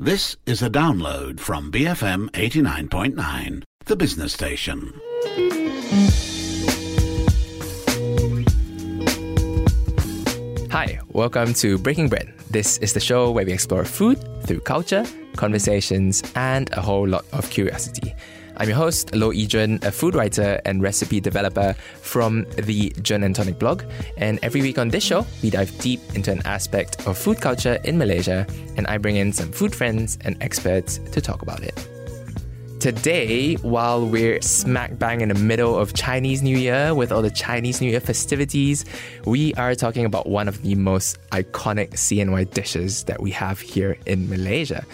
This is a download from BFM 89.9, the business station. Hi, welcome to Breaking Bread. This is the show where we explore food through culture, conversations, and a whole lot of curiosity. I'm your host, Lo Yijun, a food writer and recipe developer from the Jun and Tonic blog. And every week on this show, we dive deep into an aspect of food culture in Malaysia, and I bring in some food friends and experts to talk about it. Today, while we're smack bang in the middle of Chinese New Year with all the Chinese New Year festivities, we are talking about one of the most iconic CNY dishes that we have here in Malaysia.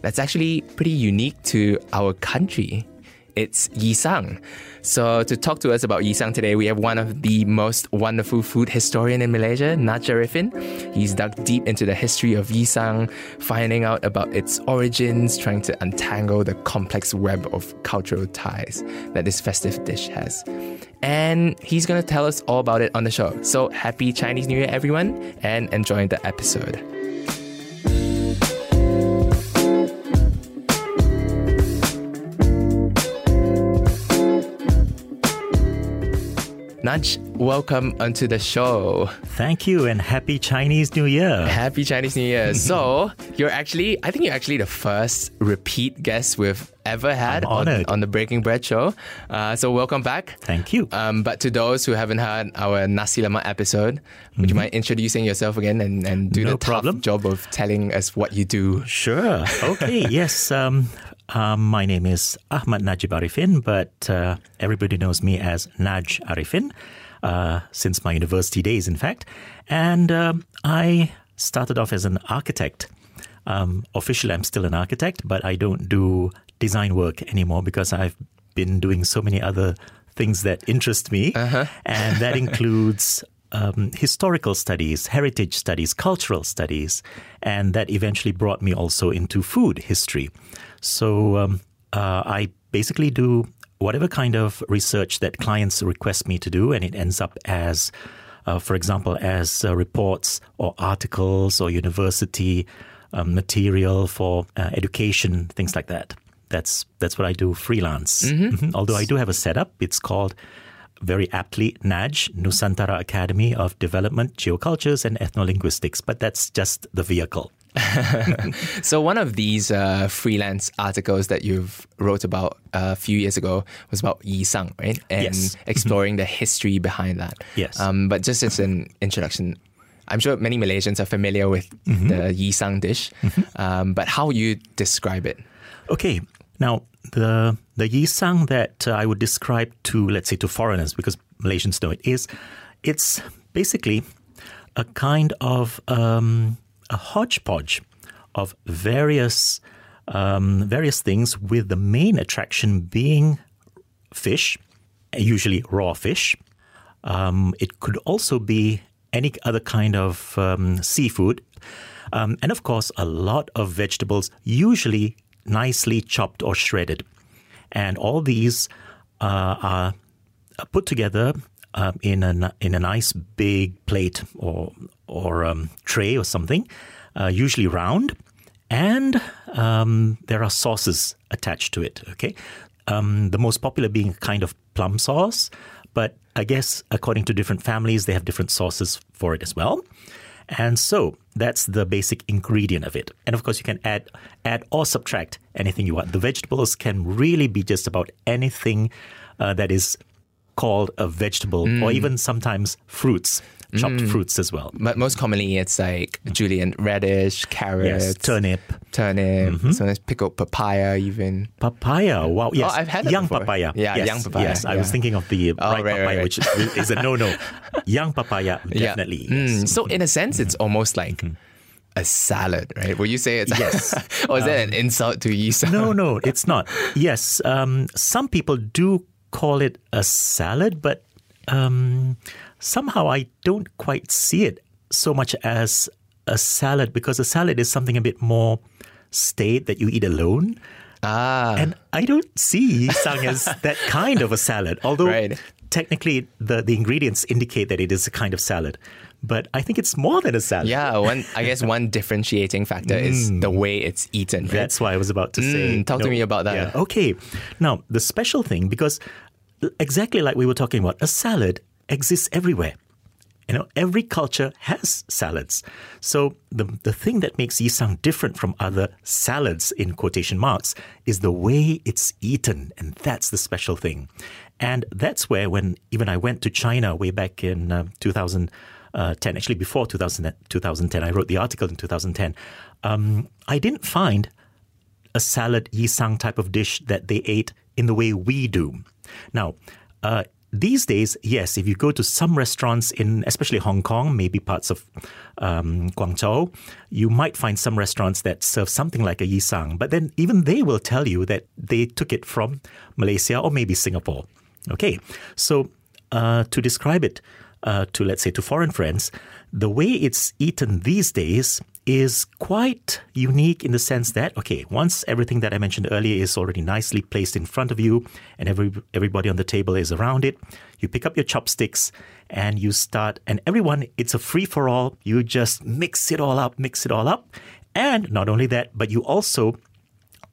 That's actually pretty unique to our country it's Yisang. So to talk to us about Yisang today, we have one of the most wonderful food historian in Malaysia, Naj Arifin. He's dug deep into the history of Yisang, finding out about its origins, trying to untangle the complex web of cultural ties that this festive dish has. And he's going to tell us all about it on the show. So happy Chinese New Year, everyone, and enjoy the episode. Naj, welcome onto the show. Thank you and happy Chinese New Year. Happy Chinese New Year. so, you're actually, I think you're actually the first repeat guest we've ever had on, on, the Breaking Bread show. Uh, so, welcome back. Thank you. Um, but to those who haven't heard our Nasi Lemak episode, mm-hmm. would you mm-hmm. mind introducing yourself again and, and do no the problem. job of telling us what you do? Sure. Okay. yes. Um, um, my name is Ahmad Najib Arifin, but uh, everybody knows me as Naj Arifin uh, since my university days, in fact. And um, I started off as an architect. Um, officially, I'm still an architect, but I don't do design work anymore because I've been doing so many other things that interest me. Uh-huh. And that includes um, historical studies, heritage studies, cultural studies, and that eventually brought me also into food history. So um, uh, I basically do whatever kind of research that clients request me to do, and it ends up as, uh, for example, as uh, reports or articles or university um, material for uh, education, things like that. That's that's what I do freelance. Mm-hmm. Mm-hmm. Although I do have a setup. It's called very aptly NAJ, Nusantara Academy of Development, Geocultures and Ethnolinguistics, but that's just the vehicle. so one of these uh, freelance articles that you've wrote about a few years ago was about Yisang, right? And yes. exploring the history behind that. Yes. Um, but just as an introduction, I'm sure many Malaysians are familiar with mm-hmm. the Yisang dish, mm-hmm. um, but how you describe it? Okay, now the the Yisang that uh, I would describe to let's say to foreigners because Malaysians know it is, it's basically a kind of um, a hodgepodge of various um, various things, with the main attraction being fish, usually raw fish. Um, it could also be any other kind of um, seafood, um, and of course, a lot of vegetables, usually nicely chopped or shredded. And all these uh, are put together uh, in a in a nice big plate or or um, tray or something, uh, usually round, and um, there are sauces attached to it. Okay, um, the most popular being a kind of plum sauce, but I guess according to different families, they have different sauces for it as well. And so that's the basic ingredient of it. And of course, you can add add or subtract anything you want. The vegetables can really be just about anything uh, that is called a vegetable, mm. or even sometimes fruits chopped mm. fruits as well. But most commonly, it's like julienne radish, carrots, yes, turnip, turnip. Mm-hmm. Sometimes pickled papaya, even papaya. Wow, yes, oh, I've had young before. papaya. Yeah, yes, young papaya. Yes, yeah. I was thinking of the oh, ripe right, papaya, right, right. which is a no-no. young papaya, definitely. Yeah. Mm. So in a sense, it's almost like. Mm-hmm a salad, right? Will you say it's yes, or is um, that an insult to you? No, no, it's not. Yes, um, some people do call it a salad, but um, somehow I don't quite see it so much as a salad because a salad is something a bit more staid that you eat alone. Ah. And I don't see Sang as that kind of a salad, although right. technically the, the ingredients indicate that it is a kind of salad. But I think it's more than a salad. Yeah, one I guess one differentiating factor is the way it's eaten. right? That's why I was about to say. Mm, talk to me about that. Yeah. Okay. Now, the special thing, because exactly like we were talking about, a salad exists everywhere. You know, every culture has salads. So the the thing that makes yisang different from other salads in quotation marks is the way it's eaten, and that's the special thing. And that's where when even I went to China way back in uh, 2010, actually before 2000, 2010, I wrote the article in 2010. Um, I didn't find a salad yisang type of dish that they ate in the way we do. Now, uh, these days, yes, if you go to some restaurants in, especially Hong Kong, maybe parts of um, Guangzhou, you might find some restaurants that serve something like a yisang. But then even they will tell you that they took it from Malaysia or maybe Singapore. Okay, so uh, to describe it uh, to, let's say, to foreign friends, the way it's eaten these days is quite unique in the sense that, okay, once everything that I mentioned earlier is already nicely placed in front of you and every, everybody on the table is around it, you pick up your chopsticks and you start, and everyone, it's a free for all. You just mix it all up, mix it all up. And not only that, but you also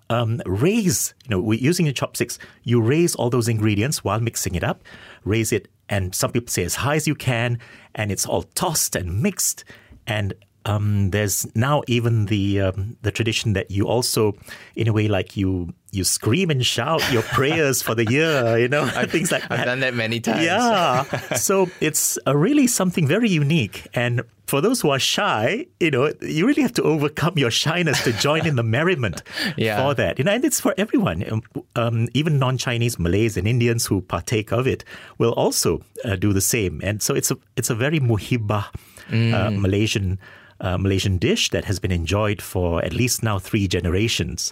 um, raise, you know, using your chopsticks, you raise all those ingredients while mixing it up, raise it, and some people say as high as you can, and it's all tossed and mixed. And um, there's now even the um, the tradition that you also, in a way, like you you scream and shout your prayers for the year, you know, things like that. I've done that many times. Yeah, so it's a really something very unique. And for those who are shy, you know, you really have to overcome your shyness to join in the merriment Yeah. for that. You know, and it's for everyone. Um, Um, even non-Chinese Malays and Indians who partake of it will also uh, do the same. And so it's a it's a very muhibah uh, Malaysian. Uh, Malaysian dish that has been enjoyed for at least now three generations.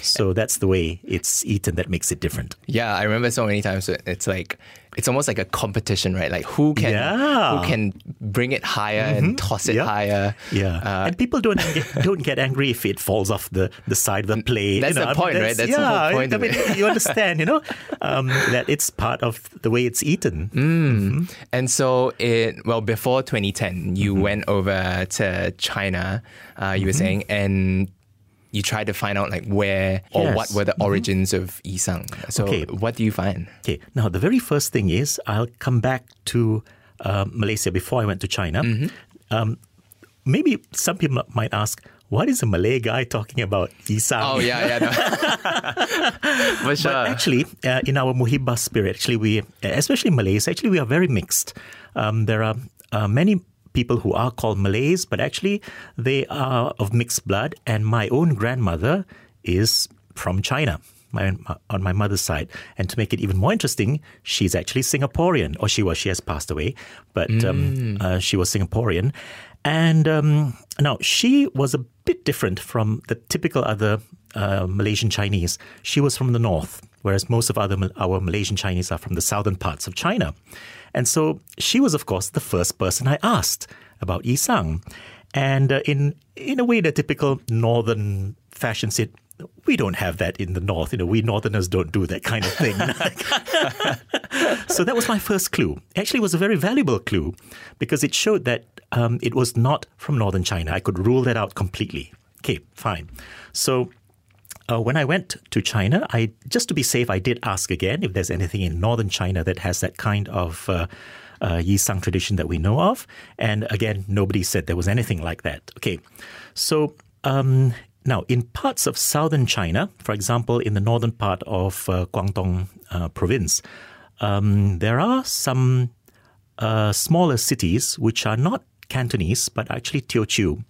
So that's the way it's eaten that makes it different. Yeah, I remember so many times. It's like it's almost like a competition, right? Like who can Yeah. who can bring it higher and toss it Yeah. higher. Yeah, Uh, and people don't get, don't get angry if it falls off the, the side of the plate. That's you know, the I mean, point, right? That's the yeah, whole point I mean, you understand, you know, um, that it's part of the way it's eaten. Mm. and so it well before 2010, you Mm-hmm. went over to China. Uh, you were saying and. You try to find out like where or Yes. what were the origins of Yisang. So Okay. what do you find? Okay, now the very first thing is I'll come back to uh, Malaysia before I went to China. Mm-hmm. Um, maybe some people might ask, what is a Malay guy talking about Yisang? Oh yeah, yeah, no. For sure. But actually, uh, in our Muhibah spirit, actually, we, especially Malays, actually, we are very mixed. Um, there are uh, many people who are called Malays, but actually, they are of mixed blood. And my own grandmother is from China. My, on my mother's side. And to make it even more interesting, she's actually Singaporean, or she was, she has passed away, but um, uh, she was Singaporean. And um, now she was a bit different from the typical other uh, Malaysian Chinese. She was from the north, whereas most of other our Malaysian Chinese are from the southern parts of China. And so she was, of course, the first person I asked about Yisang. And uh, in in a way, the typical northern fashion said, we don't have that in the north. You know, we northerners don't do that kind of thing. so that was my first clue. Actually, it was a very valuable clue because it showed that um, it was not from northern China. I could rule that out completely. Okay, fine. So uh, when I went to China, I just to be safe, I did ask again if there's anything in northern China that has that kind of uh, uh, Yisang tradition that we know of. And again, nobody said there was anything like that. Okay, so um, now in parts of southern China, for example, in the northern part of uh, Guangdong uh, province, um, there are some uh, smaller cities which are not Cantonese but actually Teochew,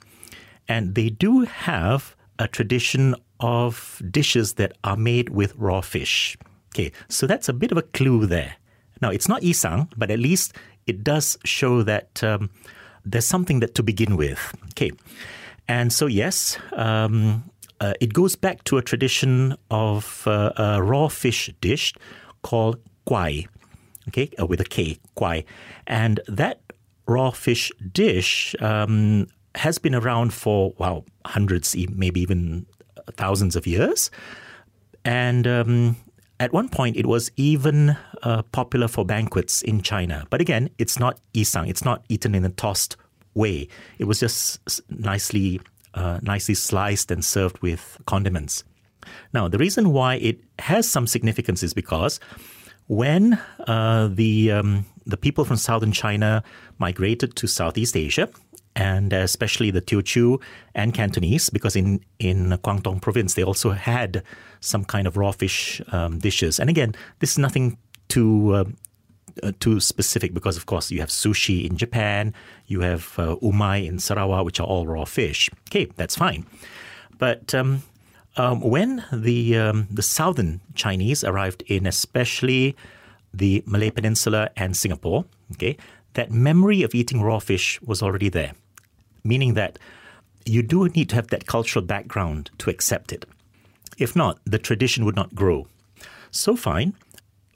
and they do have a tradition of dishes that are made with raw fish. Okay, so that's a bit of a clue there. Now, it's not Yisang, but at least it does show that um, there's something that to begin with. Okay, and so yes, um, uh, it goes back to a tradition of uh, a raw fish dish called kwai, okay, uh, with a K, kwai, and that raw fish dish um, has been around for wow hundreds, maybe even thousands of years, and um, at one point it was even uh, popular for banquets in China. But again, it's not yisang; it's not eaten in a tossed way. It was just nicely, uh, nicely sliced and served with condiments. Now, the reason why it has some significance is because when uh, the um, the people from southern China migrated to Southeast Asia, and especially the Teochew and Cantonese, because in in Guangdong province they also had some kind of raw fish um, dishes. And again, this is nothing too uh, uh, too specific because, of course, you have sushi in Japan, you have uh, umai in Sarawak, which are all raw fish. Okay, that's fine. But um, um, when the um, the southern Chinese arrived in, especially the Malay Peninsula and Singapore, okay, that memory of eating raw fish was already there, meaning that you do need to have that cultural background to accept it. If not, the tradition would not grow. So fine.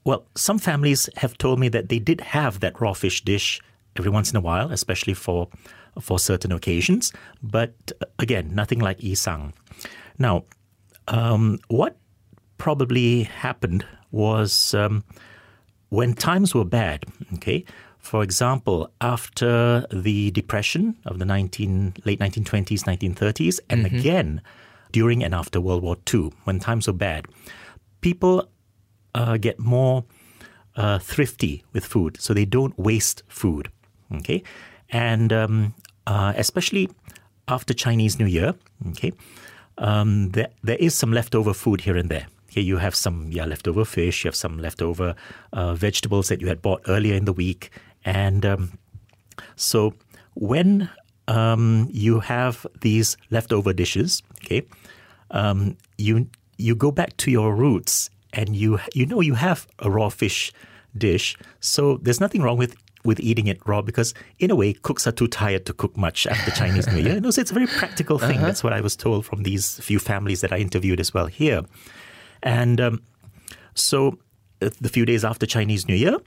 Well, some families have told me that they did have that raw fish dish every once in a while, especially for for certain occasions. But uh, again, nothing like yisang. Now, um, what probably happened was um, when times were bad. Okay, for example, after the depression of the 19, late 1920s, 1930s, and mm-hmm. again during and after World War II, when times were bad, people uh, get more uh, thrifty with food, so they don't waste food. Okay, and um, uh, especially after Chinese New Year, okay, um, there, there is some leftover food here and there. Okay, you have some yeah leftover fish, you have some leftover uh, vegetables that you had bought earlier in the week, and um, so when um, you have these leftover dishes, okay, um, you you go back to your roots and you you know you have a raw fish dish, so there's nothing wrong with with eating it raw because in a way cooks are too tired to cook much after Chinese New Year. No, so it's a very practical thing. Uh-huh. That's what I was told from these few families that I interviewed as well here, and um, so uh, the few days after Chinese New Year,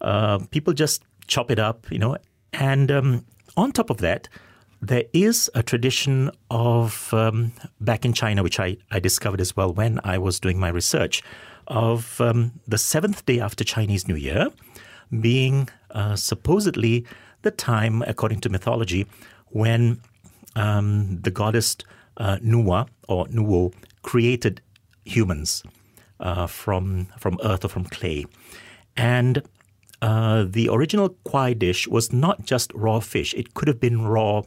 uh, people just chop it up, you know, and um, on top of that, there is a tradition of um, back in China, which I, I discovered as well when I was doing my research, of um, the seventh day after Chinese New Year being uh, supposedly the time, according to mythology, when um, the goddess uh, Nuwa or Nuwo created humans uh, from from earth or from clay, and uh, the original kwai dish was not just raw fish; it could have been raw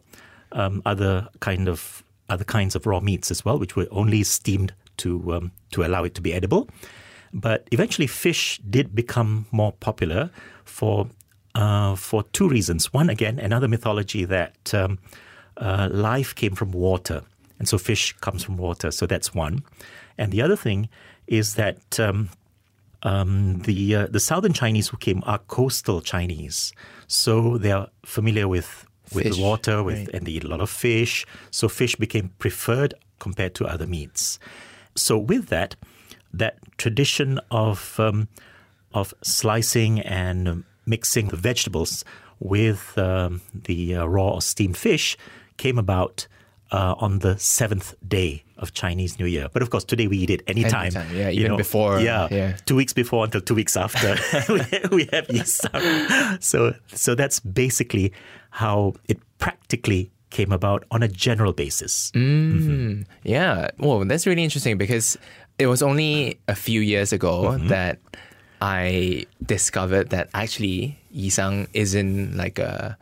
um, other kind of other kinds of raw meats as well, which were only steamed to um, to allow it to be edible. But eventually, fish did become more popular for uh, for two reasons. One, again, another mythology that um, uh, life came from water, and so fish comes from water. So that's one. And the other thing is that um, um, the uh, the southern Chinese who came are coastal Chinese, so they are familiar with with fish, water, with right. and they eat a lot of fish. So fish became preferred compared to other meats. So with that, that tradition of um, of slicing and mixing the vegetables with um, the uh, raw or steamed fish came about uh, on the seventh day of Chinese New Year. But of course, today we eat it anytime. anytime yeah, even know, before. Yeah, yeah, two weeks before until two weeks after we have Yisang. So, so that's basically how it practically came about on a general basis. Mm, mm-hmm. Yeah, well, that's really interesting because it was only a few years ago mm-hmm. that I discovered that actually Yisang isn't like a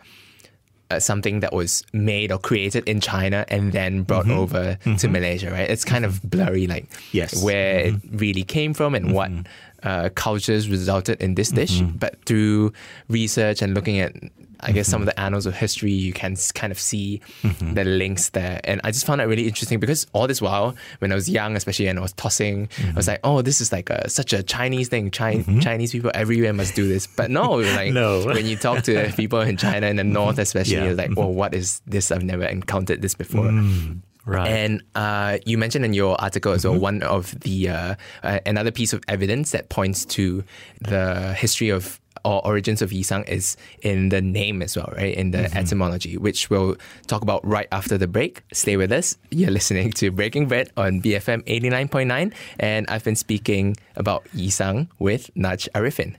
uh, something that was made or created in China and then brought mm-hmm. over mm-hmm. to Malaysia, right? It's kind of blurry, like yes. where it mm-hmm. really came from and what mm-hmm. Uh, cultures resulted in this dish. But through research and looking at I guess mm-hmm. some of the annals of history, you can kind of see mm-hmm. the links there. And I just found that really interesting because all this while, when I was young, especially, and I was tossing, mm-hmm. I was mm-hmm. like, oh, this is like a, such a Chinese thing. Chi- mm-hmm. Chinese people everywhere must do this. But no, like no. when you talk to people in China, in the north especially, yeah. you're like, oh, what is this? I've never encountered this before. Mm. Right. And uh, you mentioned in your article as well mm-hmm. one of the uh, uh, another piece of evidence that points to the history of or origins of Yisang is in the name as well, right? In the mm-hmm. etymology, which we'll talk about right after the break. Stay with us. You're listening to Breaking Bread on BFM 89.9, and I've been speaking about Yisang with Naj Arifin.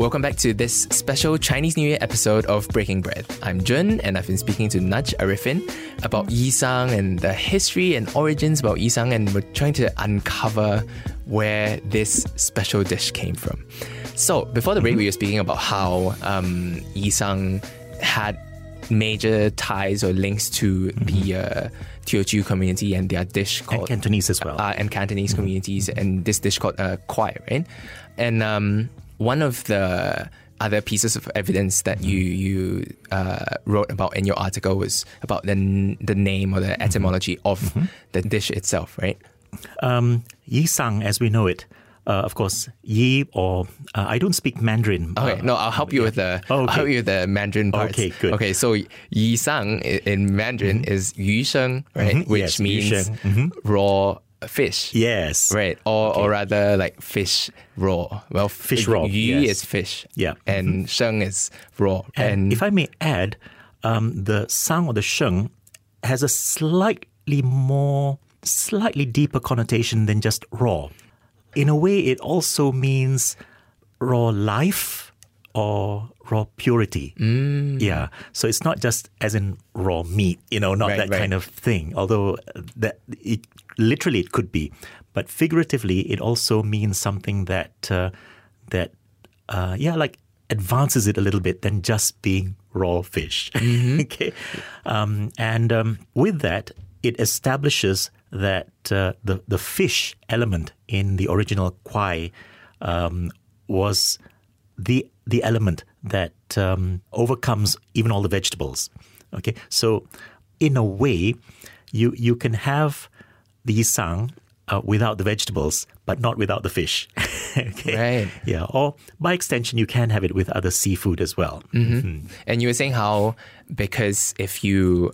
Welcome back to this special Chinese New Year episode of Breaking Bread. I'm Jun, and I've been speaking to Naj Arifin about yisang and the history and origins about yisang, and we're trying to uncover where this special dish came from. So, before the break, we were speaking about how um, yisang had major ties or links to the uh, Teochew community and their dish And called Cantonese as well. uh, and Cantonese communities, and this dish called uh, kwai, right? And um, one of the other pieces of evidence that you you uh, wrote about in your article was about the n- the name or the etymology of the dish itself, right? Um, yi sang, as we know it, uh, of course, yi or uh, I don't speak Mandarin. Okay, no, I'll help you with the Oh, I'll help you with the Mandarin parts. Okay, good. Okay, so yi sang in Mandarin is yu sheng, right? Mhm, Which yes, means mhm. raw fish. Yes. Right, or or rather like fish raw. Well, Fish raw, Yu yes. is fish. Yeah. Mm-hmm. and sheng is raw. And, if I may add, um, the sang or the sheng has a slightly more, slightly deeper connotation than just raw. In a way, it also means raw life or raw purity. Mm. Yeah. So it's not just as in raw meat, you know, not Right, that right. kind of thing. Although uh, that it literally it could be, but figuratively it also means something that uh, that uh, yeah, like advances it a little bit than just being raw fish. okay, um, and um, with that, it establishes that uh, the the fish element in the original kwai um, was the the element that um, overcomes even all the vegetables. Okay, so in a way, you you can have the yisang uh, without the vegetables, but not without the fish. okay, Right. Yeah, or by extension, you can have it with other seafood as well. Mm-hmm. and you were saying how because if you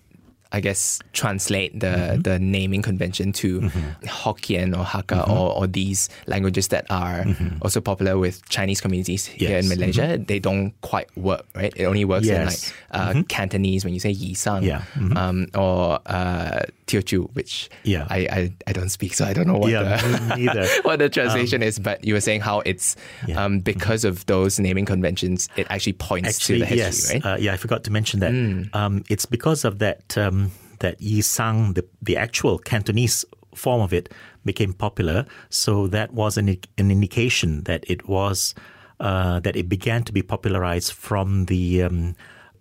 I guess translate the Mm-hmm. the naming convention to Hokkien or Hakka Mm-hmm. or, or these languages that are also popular with Chinese communities here in Yes. Mm-hmm. Malaysia, they don't quite work, right? It only works in like uh, Cantonese when you say Yisang, Yeah. Mhm. um, or uh, Teochew, which Yeah. I, I I don't speak, so I don't know what Yeah, the what the translation is. But you were saying how it's Yeah. um, because of those naming conventions, it actually points Actually, to the history, yes. right? Mm. Uh, yeah, I forgot to mention that. Um, it's because of that um, that Yi Sang, the, the actual Cantonese form of it, became popular. So that was an, an indication that it was uh, that it began to be popularized from the um,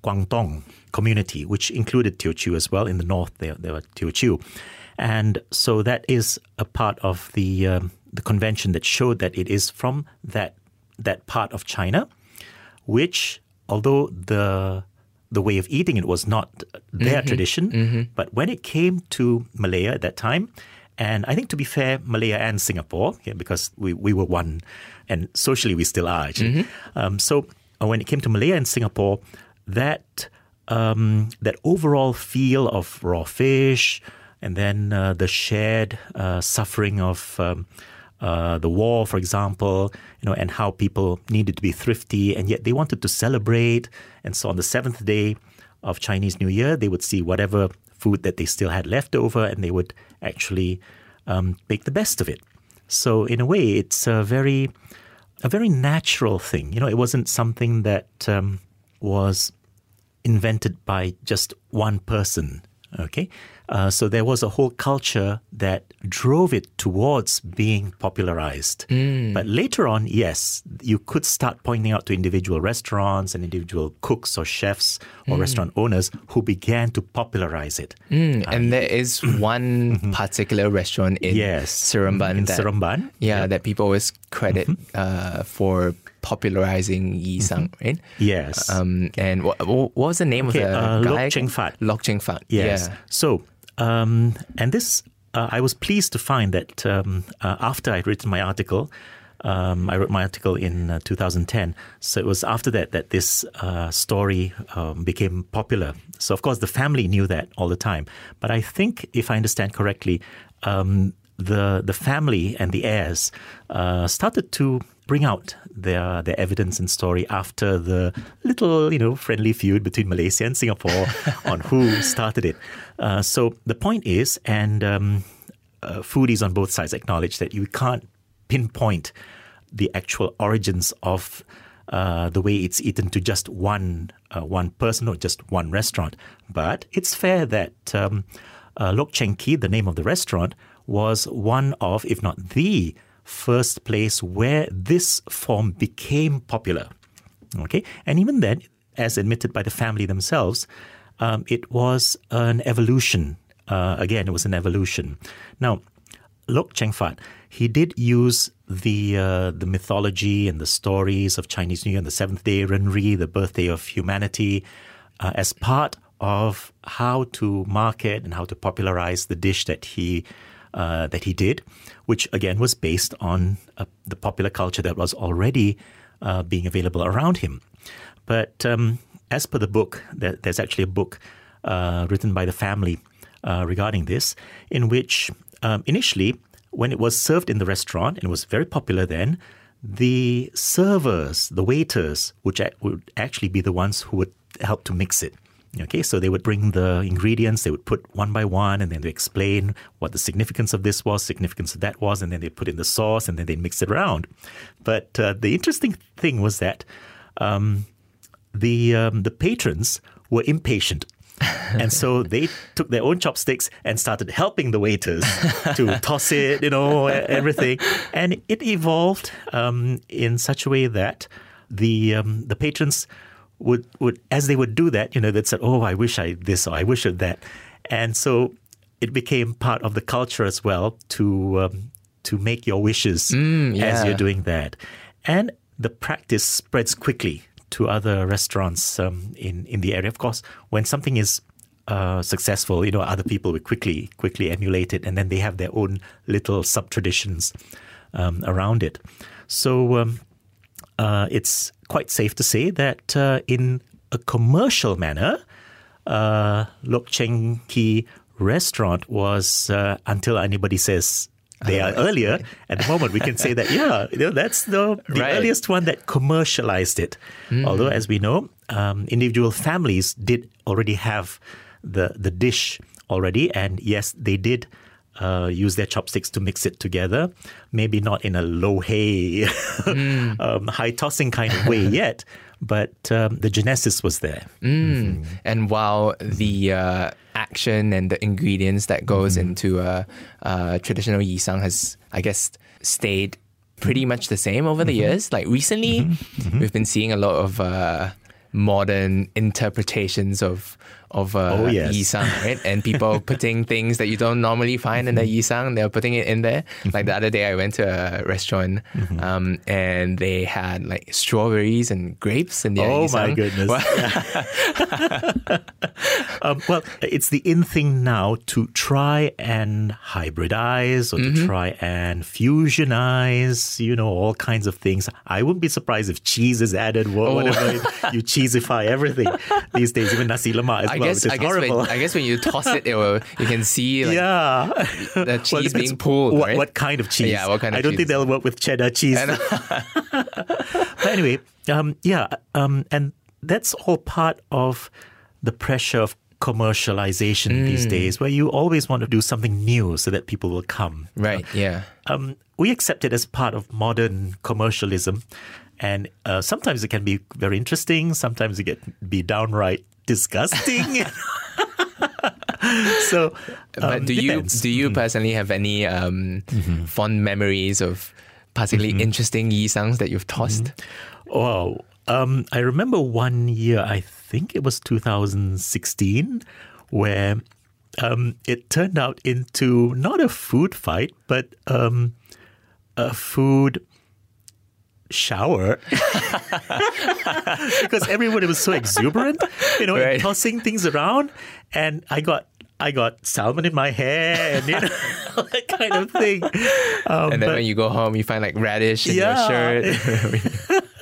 Guangdong community, which included Teochew as well. In the north, there, there were Teochew. And so that is a part of the um, the convention that showed that it is from that that part of China which although the the way of eating it was not their tradition, but when it came to Malaya at that time, and I think to be fair, Malaya and Singapore, yeah, because we, we were one, and socially we still are actually. Um, so uh, when it came to Malaya and Singapore, that um, that overall feel of raw fish, and then uh, the shared uh, suffering of um, uh, the war, for example, you know, and how people needed to be thrifty, and yet they wanted to celebrate. And so on the seventh day of Chinese New Year, they would see whatever food that they still had left over, and they would actually um, make the best of it. So in a way, it's a very, a very natural thing. You know, it wasn't something that um, was invented by just one person. Okay, uh, so there was a whole culture that drove it towards being popularized. But later on, yes, you could start pointing out to individual restaurants and individual cooks or chefs or restaurant owners who began to popularize it. Mm, and there is one particular restaurant in Yes, Seremban in that, Seremban. yeah, that people always credit uh, for popularizing Yisang, right? Yes. Um, and what, what was the name Okay, of the uh, guy? Lok Cheng Fat. Lok Cheng Fat. Yes. Yeah. So, um, and this, uh, I was pleased to find that um, uh, after I'd written my article, um, I wrote my article in uh, 2010. So it was after that that this uh, story um, became popular. So of course the family knew that all the time. But I think, if I understand correctly, um, the the family and the heirs uh, started to bring out their their evidence and story after the little you know friendly feud between Malaysia and Singapore on who started it. Uh, so the point is, and um, uh, foodies on both sides acknowledge that you can't pinpoint the actual origins of uh, the way it's eaten to just one uh, one person or just one restaurant. But it's fair that um, uh, Lok Cheng Ki, the name of the restaurant, was one of, if not the first place where this form became popular. Okay, and even then, as admitted by the family themselves, um, it was an evolution. Uh, again, it was an evolution. Now, Lok Cheng Fat, he did use the uh, the mythology and the stories of Chinese New Year and the seventh day Renri, the birthday of humanity, uh, as part of how to market and how to popularize the dish that he uh, that he did, which again was based on uh, the popular culture that was already uh, being available around him. But um, as per the book, there, there's actually a book uh, written by the family regarding this, in which um, initially when it was served in the restaurant, and was very popular then, the servers, the waiters, would, would actually be the ones who would help to mix it. Okay, so they would bring the ingredients, they would put one by one, and then they explain what the significance of this was, significance of that was, and then they put in the sauce, and then they mix it around. But uh, the interesting thing was that um, the um, the patrons were impatient and so they took their own chopsticks and started helping the waiters to toss it, you know, everything. And it evolved um, in such a way that the um, the patrons would would as they would do that, you know, they'd say, "Oh, I wish I this or I wish I that," and so it became part of the culture as well to um, to make your wishes mm, yeah. as you're doing that, and the practice spreads quickly to other restaurants um, in in the area. Of course, when something is uh, successful, you know, other people will quickly quickly emulate it, and then they have their own little sub traditions um, around it. So um, uh, it's quite safe to say that uh, in a commercial manner, uh, Lok Cheng Ki restaurant was uh, until anybody says they are earlier. At the moment, we can say that yeah, you know, that's the, the right. earliest one that commercialized it. Mm. Although, as we know, um, individual families did already have the the dish already, and yes, they did. Uh, use their chopsticks to mix it together. Maybe not in a lo hei, mm. um, high tossing kind of way yet, but um, the genesis was there. Mm. Mm-hmm. And while the uh, action and the ingredients that goes mm-hmm. into a, a traditional yisang has, I guess, stayed pretty much the same over the mm-hmm. years. Like recently, mm-hmm. mm-hmm. we've been seeing a lot of uh, modern interpretations of of uh, oh, yes. yisang, right? And people putting things that you don't normally find in the mm-hmm. yisang, they're putting it in there. Mm-hmm. Like the other day, I went to a restaurant mm-hmm. um, and they had like strawberries and grapes in Oh yisang. my goodness! um, well, it's the in thing now to try and hybridize or mm-hmm. to try and fusionize, you know, all kinds of things. I wouldn't be surprised if cheese is added, whatever oh. you cheesify everything these days. Even nasi lemak as I guess, I guess, when, I guess when you toss it, it will, you can see like, yeah. the cheese well, being pulled. What, right? what, kind of cheese? Yeah, what kind of I don't cheese? think they'll work with cheddar cheese. but anyway, um, yeah, um, and that's all part of the pressure of commercialization mm. these days, where you always want to do something new so that people will come. Right. Yeah. Um, we accept it as part of modern commercialism. And uh, sometimes it can be very interesting. Sometimes it can be downright disgusting. so, um, but do you do you mm. personally have any um, mm-hmm. fond memories of particularly mm-hmm. interesting yisangs that you've tossed? Mm-hmm. Oh, um, I remember one year. I think it was 2016, where um, it turned out into not a food fight, but um, a food shower because everybody was so exuberant, you know, right. tossing things around, and I got I got salmon in my hair and you know that kind of thing. Um, and then but, when you go home, you find like radish in yeah. your shirt.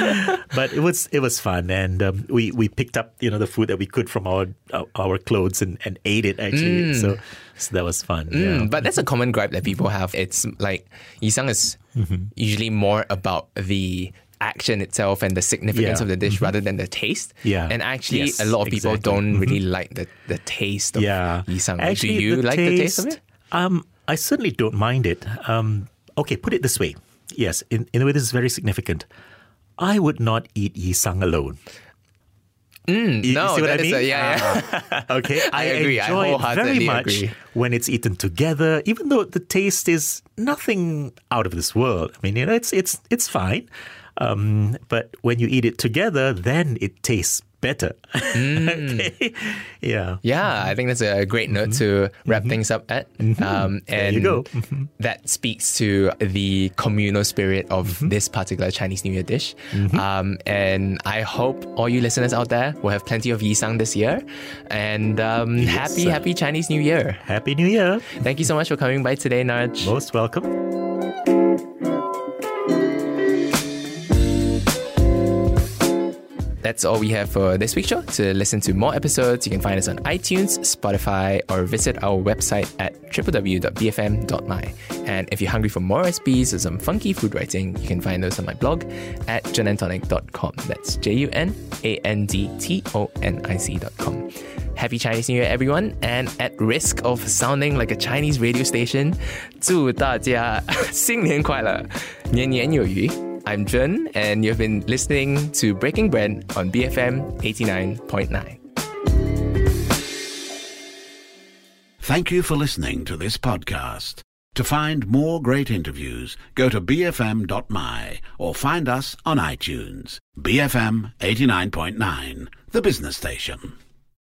but it was it was fun, and um, we we picked up you know the food that we could from our our, clothes and, and ate it actually. Mm. So so that was fun. Mm, yeah. But that's a common gripe that people have. It's like yisang is mm-hmm. usually more about the action itself and the significance yeah. of the dish mm-hmm. rather than the taste. Yeah. And actually, yes, a lot of people exactly. don't mm-hmm. really like the, the taste of yeah. yisang. Actually, Do you the like taste, the taste of it? Um, I certainly don't mind it. Um, okay, put it this way. Yes, in, in a way, this is very significant. I would not eat yisang alone. Mm, You- you no, see what that I mean? a, yeah, yeah. Okay, I, I agree. I enjoy it very much agree. when it's eaten together, even though the taste is nothing out of this world. I mean, you know, it's it's it's fine, um, but when you eat it together, then it tastes better. okay, yeah. Yeah, I think that's a great note to wrap things up at. Um, and you go. that speaks to the communal spirit of this particular Chinese New Year dish. Um, and I hope all you listeners out there will have plenty of yisang this year. And um, happy, sir. happy Chinese New Year. Happy New Year! Thank you so much for coming by today, Naj. Most welcome. that's all we have for this week's show. To listen to more episodes, you can find us on iTunes, Spotify, or visit our website at www.bfm.my. And if you're hungry for more recipes or some funky food writing, you can find those on my blog at junandtonic.com. That's J U N A N D T O N I C.com. Happy Chinese New Year, everyone! And at risk of sounding like a Chinese radio station, 祝大家新年快乐，年年有余。I'm Jun, and you've been listening to Breaking Bread on BFM 89.9. Thank you for listening to this podcast. To find more great interviews, go to bfm.my or find us on iTunes. BFM 89.9, the business station.